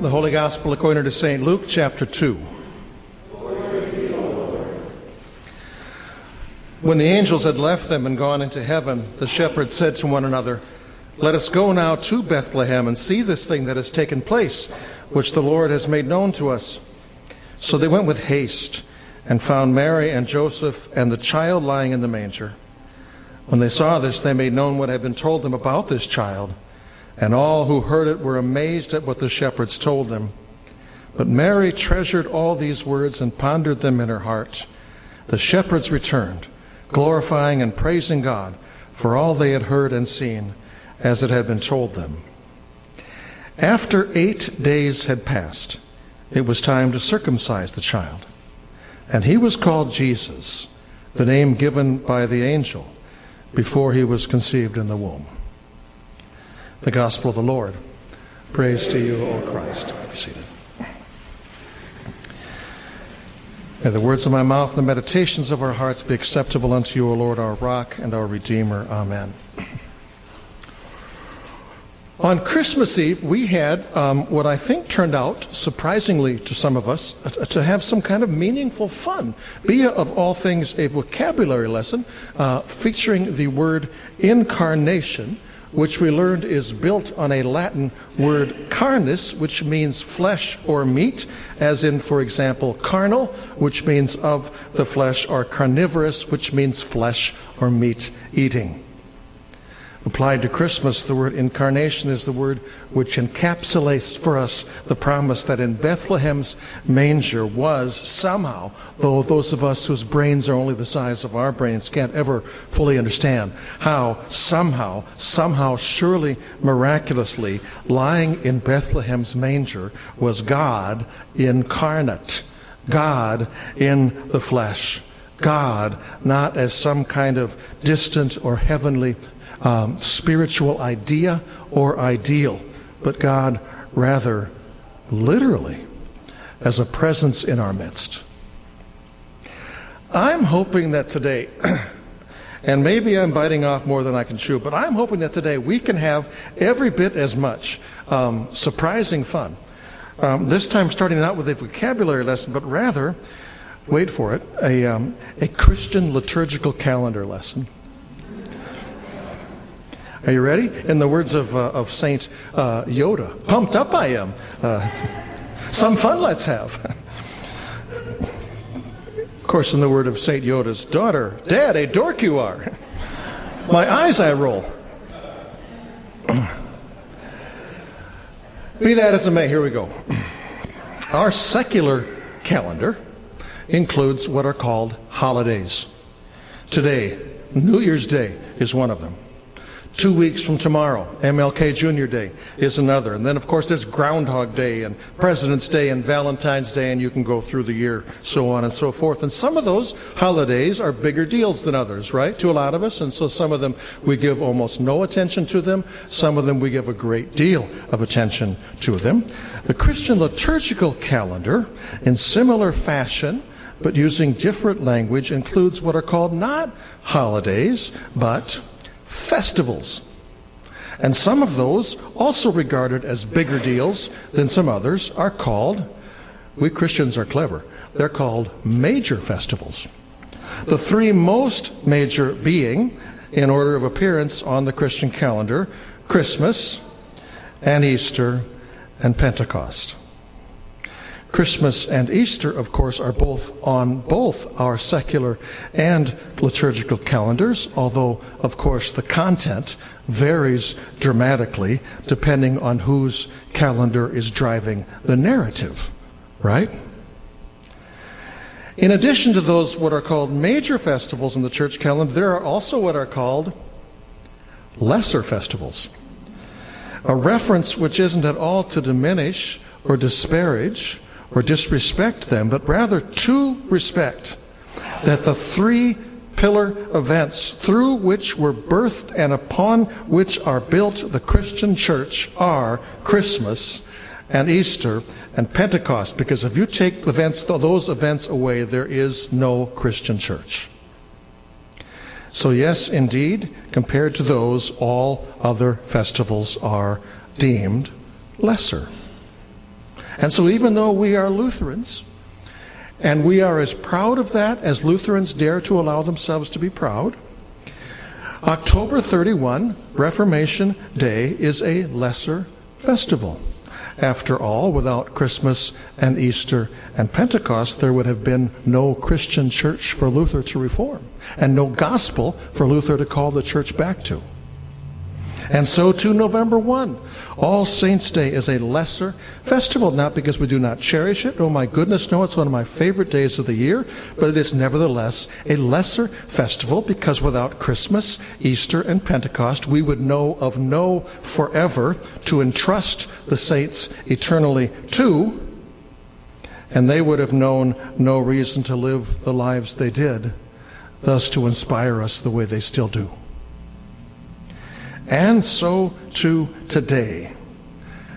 The Holy Gospel according to St. Luke, chapter 2. When the angels had left them and gone into heaven, the shepherds said to one another, Let us go now to Bethlehem and see this thing that has taken place, which the Lord has made known to us. So they went with haste and found Mary and Joseph and the child lying in the manger. When they saw this, they made known what had been told them about this child. And all who heard it were amazed at what the shepherds told them. But Mary treasured all these words and pondered them in her heart. The shepherds returned, glorifying and praising God for all they had heard and seen, as it had been told them. After eight days had passed, it was time to circumcise the child. And he was called Jesus, the name given by the angel before he was conceived in the womb. The Gospel of the Lord. Praise to you, O Christ. Be seated. May the words of my mouth and the meditations of our hearts be acceptable unto you, O Lord, our rock and our Redeemer. Amen. On Christmas Eve, we had um, what I think turned out, surprisingly to some of us, uh, to have some kind of meaningful fun. Be of all things a vocabulary lesson uh, featuring the word incarnation, which we learned is built on a Latin word carnis, which means flesh or meat, as in, for example, carnal, which means of the flesh, or carnivorous, which means flesh or meat eating. Applied to Christmas, the word incarnation is the word which encapsulates for us the promise that in Bethlehem's manger was somehow, though those of us whose brains are only the size of our brains can't ever fully understand, how somehow, somehow, surely, miraculously, lying in Bethlehem's manger was God incarnate, God in the flesh. God, not as some kind of distant or heavenly um, spiritual idea or ideal, but God rather literally as a presence in our midst. I'm hoping that today, and maybe I'm biting off more than I can chew, but I'm hoping that today we can have every bit as much um, surprising fun. Um, this time, starting out with a vocabulary lesson, but rather, wait for it, a, um, a Christian liturgical calendar lesson. Are you ready? In the words of, uh, of Saint uh, Yoda, pumped up I am. Uh, some fun let's have. of course, in the word of Saint Yoda's daughter, Dad, a dork you are. My eyes I roll. Be that as it may, here we go. Our secular calendar includes what are called holidays. Today, New Year's Day is one of them. Two weeks from tomorrow, MLK Jr. Day is another. And then, of course, there's Groundhog Day and President's Day and Valentine's Day, and you can go through the year, so on and so forth. And some of those holidays are bigger deals than others, right, to a lot of us. And so some of them we give almost no attention to them. Some of them we give a great deal of attention to them. The Christian liturgical calendar, in similar fashion, but using different language, includes what are called not holidays, but festivals. And some of those, also regarded as bigger deals than some others, are called, we Christians are clever, they're called major festivals. The three most major being, in order of appearance on the Christian calendar, Christmas and Easter and Pentecost. Christmas and Easter, of course, are both on both our secular and liturgical calendars, although, of course, the content varies dramatically depending on whose calendar is driving the narrative, right? In addition to those, what are called major festivals in the church calendar, there are also what are called lesser festivals. A reference which isn't at all to diminish or disparage or disrespect them, but rather to respect that the three pillar events through which were birthed and upon which are built the Christian church are Christmas and Easter and Pentecost. Because if you take events, those events away, there is no Christian church. So, yes, indeed, compared to those, all other festivals are deemed lesser. And so, even though we are Lutherans, and we are as proud of that as Lutherans dare to allow themselves to be proud, October 31, Reformation Day, is a lesser festival. After all, without Christmas and Easter and Pentecost, there would have been no Christian church for Luther to reform and no gospel for Luther to call the church back to. And so to November 1. All Saints' Day is a lesser festival, not because we do not cherish it. Oh my goodness, no, it's one of my favorite days of the year, but it is nevertheless a lesser festival because without Christmas, Easter, and Pentecost, we would know of no forever to entrust the saints eternally to, and they would have known no reason to live the lives they did, thus to inspire us the way they still do and so to today.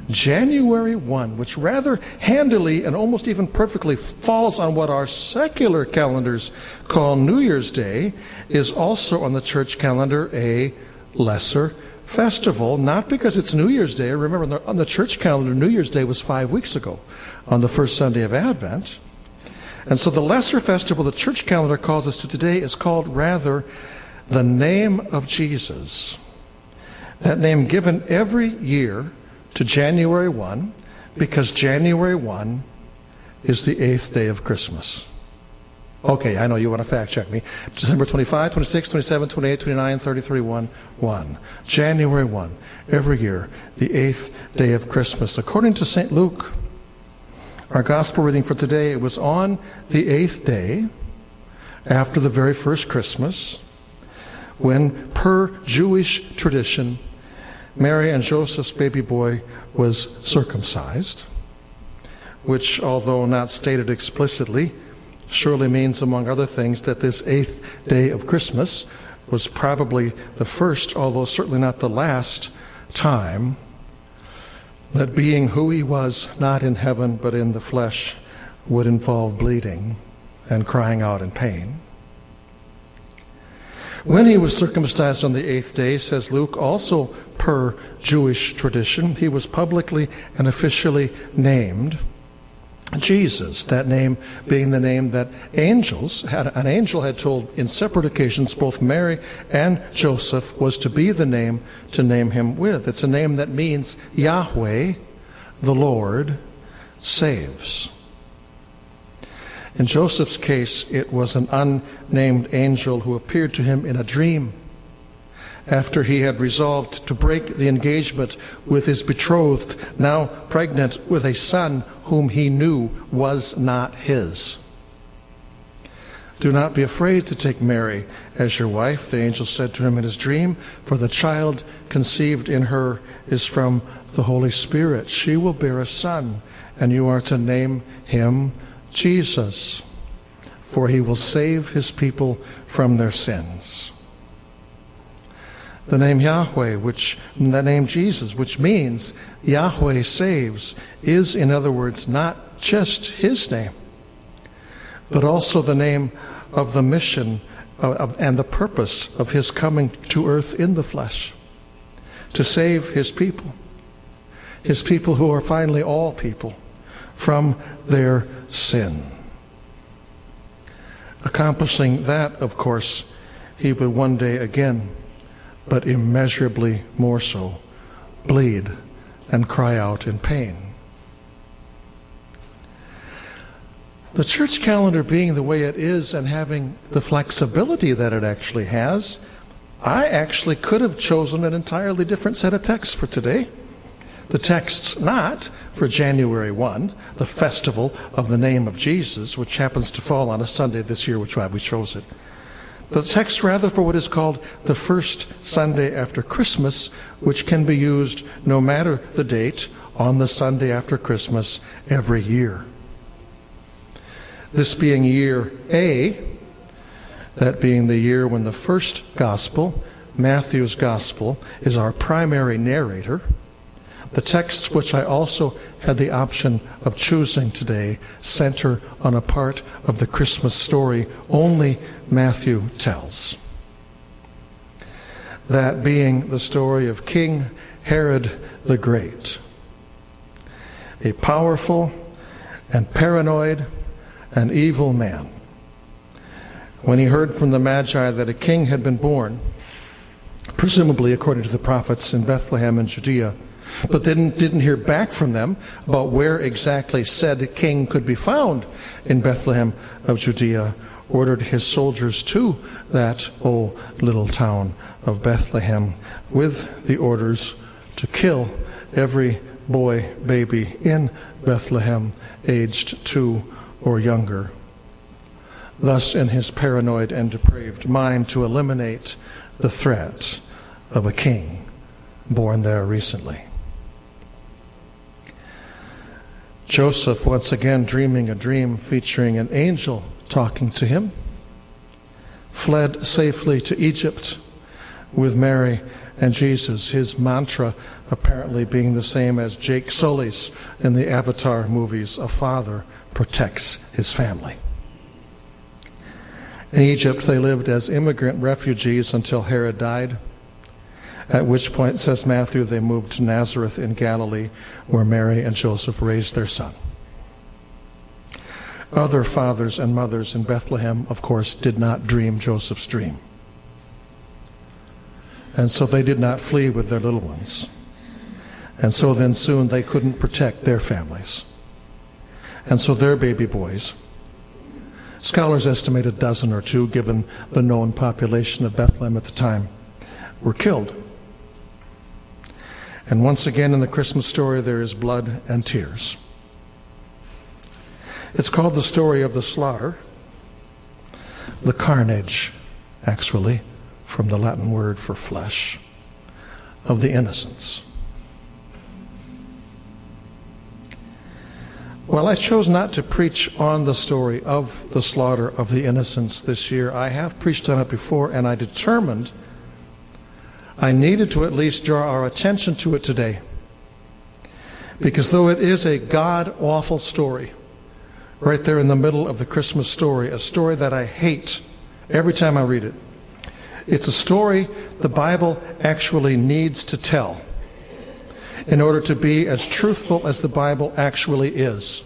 January 1, which rather handily and almost even perfectly falls on what our secular calendars call New Year's Day, is also on the church calendar a lesser festival, not because it's New Year's Day. Remember, on the, on the church calendar, New Year's Day was five weeks ago, on the first Sunday of Advent. And so the lesser festival the church calendar calls us to today is called rather the name of Jesus. That name given every year to January 1 because January 1 is the eighth day of Christmas. Okay, I know you want to fact check me. December 25, 26, 27, 28, 29, 30, 31, 1. January 1, every year, the eighth day of Christmas. According to St. Luke, our gospel reading for today, it was on the eighth day after the very first Christmas when, per Jewish tradition, Mary and Joseph's baby boy was circumcised, which, although not stated explicitly, surely means, among other things, that this eighth day of Christmas was probably the first, although certainly not the last, time that being who he was, not in heaven but in the flesh, would involve bleeding and crying out in pain. When he was circumcised on the eighth day, says Luke, also per Jewish tradition, he was publicly and officially named Jesus, that name being the name that angels had, an angel had told in separate occasions both Mary and Joseph was to be the name to name him with. It's a name that means Yahweh, the Lord, saves. In Joseph's case, it was an unnamed angel who appeared to him in a dream after he had resolved to break the engagement with his betrothed, now pregnant with a son whom he knew was not his. Do not be afraid to take Mary as your wife, the angel said to him in his dream, for the child conceived in her is from the Holy Spirit. She will bear a son, and you are to name him Jesus, for he will save his people from their sins. The name Yahweh, which the name Jesus, which means Yahweh saves, is in other words not just his name, but also the name of the mission uh, of, and the purpose of his coming to earth in the flesh to save his people, his people who are finally all people from their sin. Accomplishing that, of course, he would one day again, but immeasurably more so, bleed and cry out in pain. The church calendar being the way it is and having the flexibility that it actually has, I actually could have chosen an entirely different set of texts for today. The text's not for January 1, the festival of the name of Jesus, which happens to fall on a Sunday this year, which why we chose it. The text rather for what is called the first Sunday after Christmas, which can be used no matter the date on the Sunday after Christmas every year. This being year A, that being the year when the first gospel, Matthew's gospel, is our primary narrator the texts, which I also had the option of choosing today, center on a part of the Christmas story only Matthew tells. That being the story of King Herod the Great. a powerful and paranoid and evil man. When he heard from the Magi that a king had been born, presumably according to the prophets in Bethlehem and Judea, but didn't, didn't hear back from them about where exactly said king could be found in Bethlehem of Judea, ordered his soldiers to that oh little town of Bethlehem with the orders to kill every boy, baby in Bethlehem aged two or younger. Thus, in his paranoid and depraved mind, to eliminate the threat of a king born there recently. Joseph, once again dreaming a dream featuring an angel talking to him, fled safely to Egypt with Mary and Jesus, his mantra apparently being the same as Jake Sully's in the Avatar movies a father protects his family. In Egypt, they lived as immigrant refugees until Herod died. At which point, says Matthew, they moved to Nazareth in Galilee, where Mary and Joseph raised their son. Other fathers and mothers in Bethlehem, of course, did not dream Joseph's dream. And so they did not flee with their little ones. And so then soon they couldn't protect their families. And so their baby boys, scholars estimate a dozen or two, given the known population of Bethlehem at the time, were killed and once again in the Christmas story, there is blood and tears. It's called the story of the slaughter, the carnage, actually, from the Latin word for flesh, of the innocents. Well, I chose not to preach on the story of the slaughter of the innocents this year. I have preached on it before, and I determined I needed to at least draw our attention to it today. Because though it is a God awful story, right there in the middle of the Christmas story, a story that I hate every time I read it, it's a story the Bible actually needs to tell in order to be as truthful as the Bible actually is,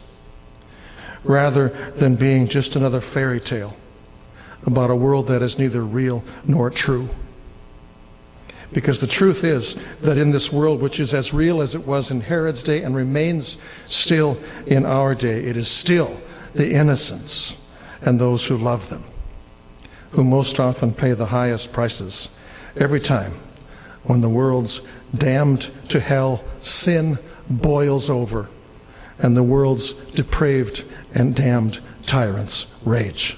rather than being just another fairy tale about a world that is neither real nor true. Because the truth is that in this world, which is as real as it was in Herod's day and remains still in our day, it is still the innocents and those who love them who most often pay the highest prices every time when the world's damned to hell sin boils over and the world's depraved and damned tyrants rage.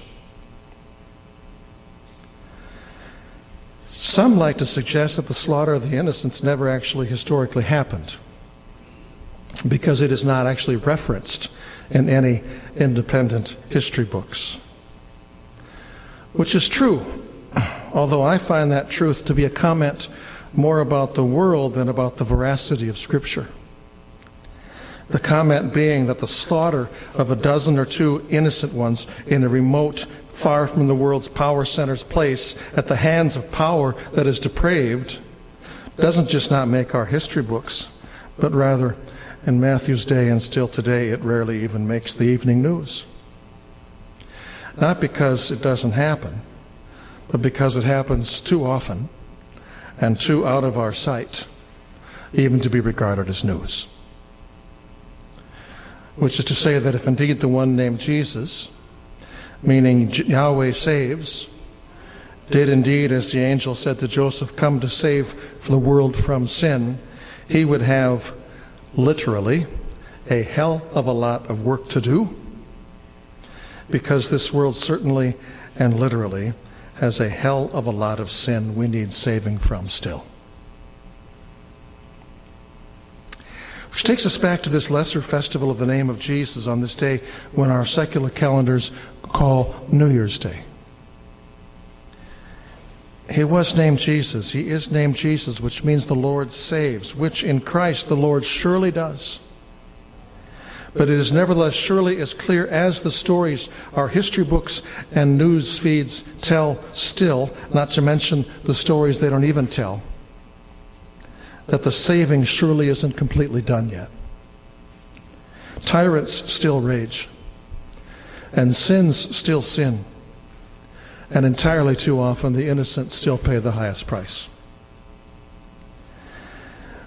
Some like to suggest that the slaughter of the innocents never actually historically happened because it is not actually referenced in any independent history books. Which is true, although I find that truth to be a comment more about the world than about the veracity of Scripture. The comment being that the slaughter of a dozen or two innocent ones in a remote, far from the world's power center's place at the hands of power that is depraved doesn't just not make our history books, but rather, in Matthew's day and still today, it rarely even makes the evening news. Not because it doesn't happen, but because it happens too often and too out of our sight, even to be regarded as news which is to say that if indeed the one named Jesus, meaning Yahweh saves, did indeed, as the angel said to Joseph, come to save the world from sin, he would have literally a hell of a lot of work to do because this world certainly and literally has a hell of a lot of sin we need saving from still. Which takes us back to this lesser festival of the name of Jesus on this day when our secular calendars call New Year's Day. He was named Jesus. He is named Jesus, which means the Lord saves, which in Christ the Lord surely does. But it is nevertheless surely as clear as the stories our history books and news feeds tell still, not to mention the stories they don't even tell that the saving surely isn't completely done yet. Tyrants still rage, and sins still sin, and entirely too often the innocent still pay the highest price.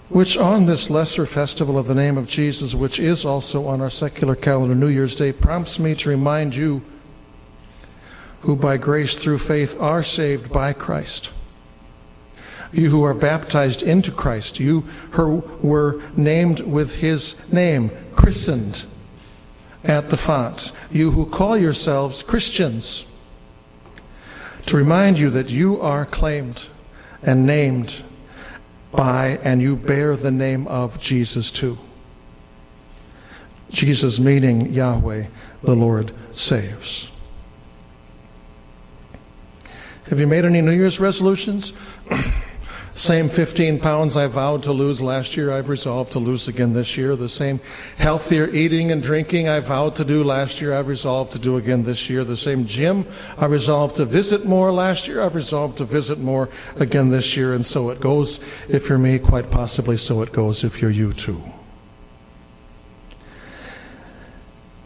Which on this lesser festival of the name of Jesus, which is also on our secular calendar, New Year's Day, prompts me to remind you who by grace through faith are saved by Christ. You who are baptized into Christ, you who were named with his name, christened at the font, you who call yourselves Christians, to remind you that you are claimed and named by, and you bear the name of Jesus too. Jesus meaning Yahweh, the Lord saves. Have you made any New Year's resolutions? same 15 pounds I vowed to lose last year, I've resolved to lose again this year. The same healthier eating and drinking I vowed to do last year, I've resolved to do again this year. The same gym I resolved to visit more last year, I've resolved to visit more again this year. And so it goes if you're me, quite possibly so it goes if you're you too.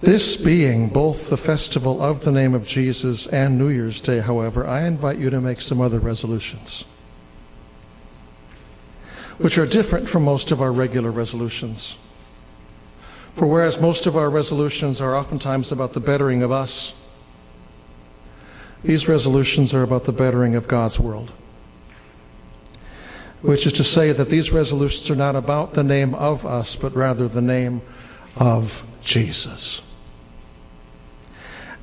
This being both the festival of the name of Jesus and New Year's Day, however, I invite you to make some other resolutions, which are different from most of our regular resolutions. For whereas most of our resolutions are oftentimes about the bettering of us, these resolutions are about the bettering of God's world. Which is to say that these resolutions are not about the name of us, but rather the name of Jesus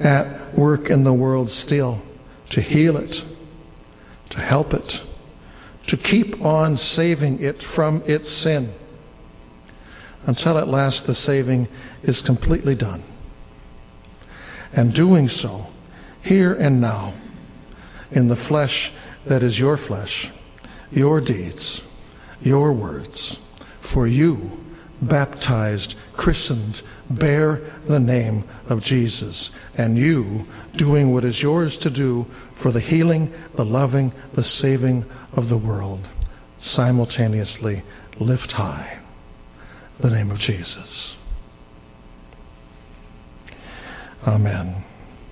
at work in the world still to heal it, to help it, to keep on saving it from its sin until at last the saving is completely done. And doing so here and now in the flesh that is your flesh, your deeds, your words, for you, baptized, christened, bear the name of Jesus, and you doing what is yours to do for the healing, the loving, the saving of the world. Simultaneously lift high the name of Jesus. Amen.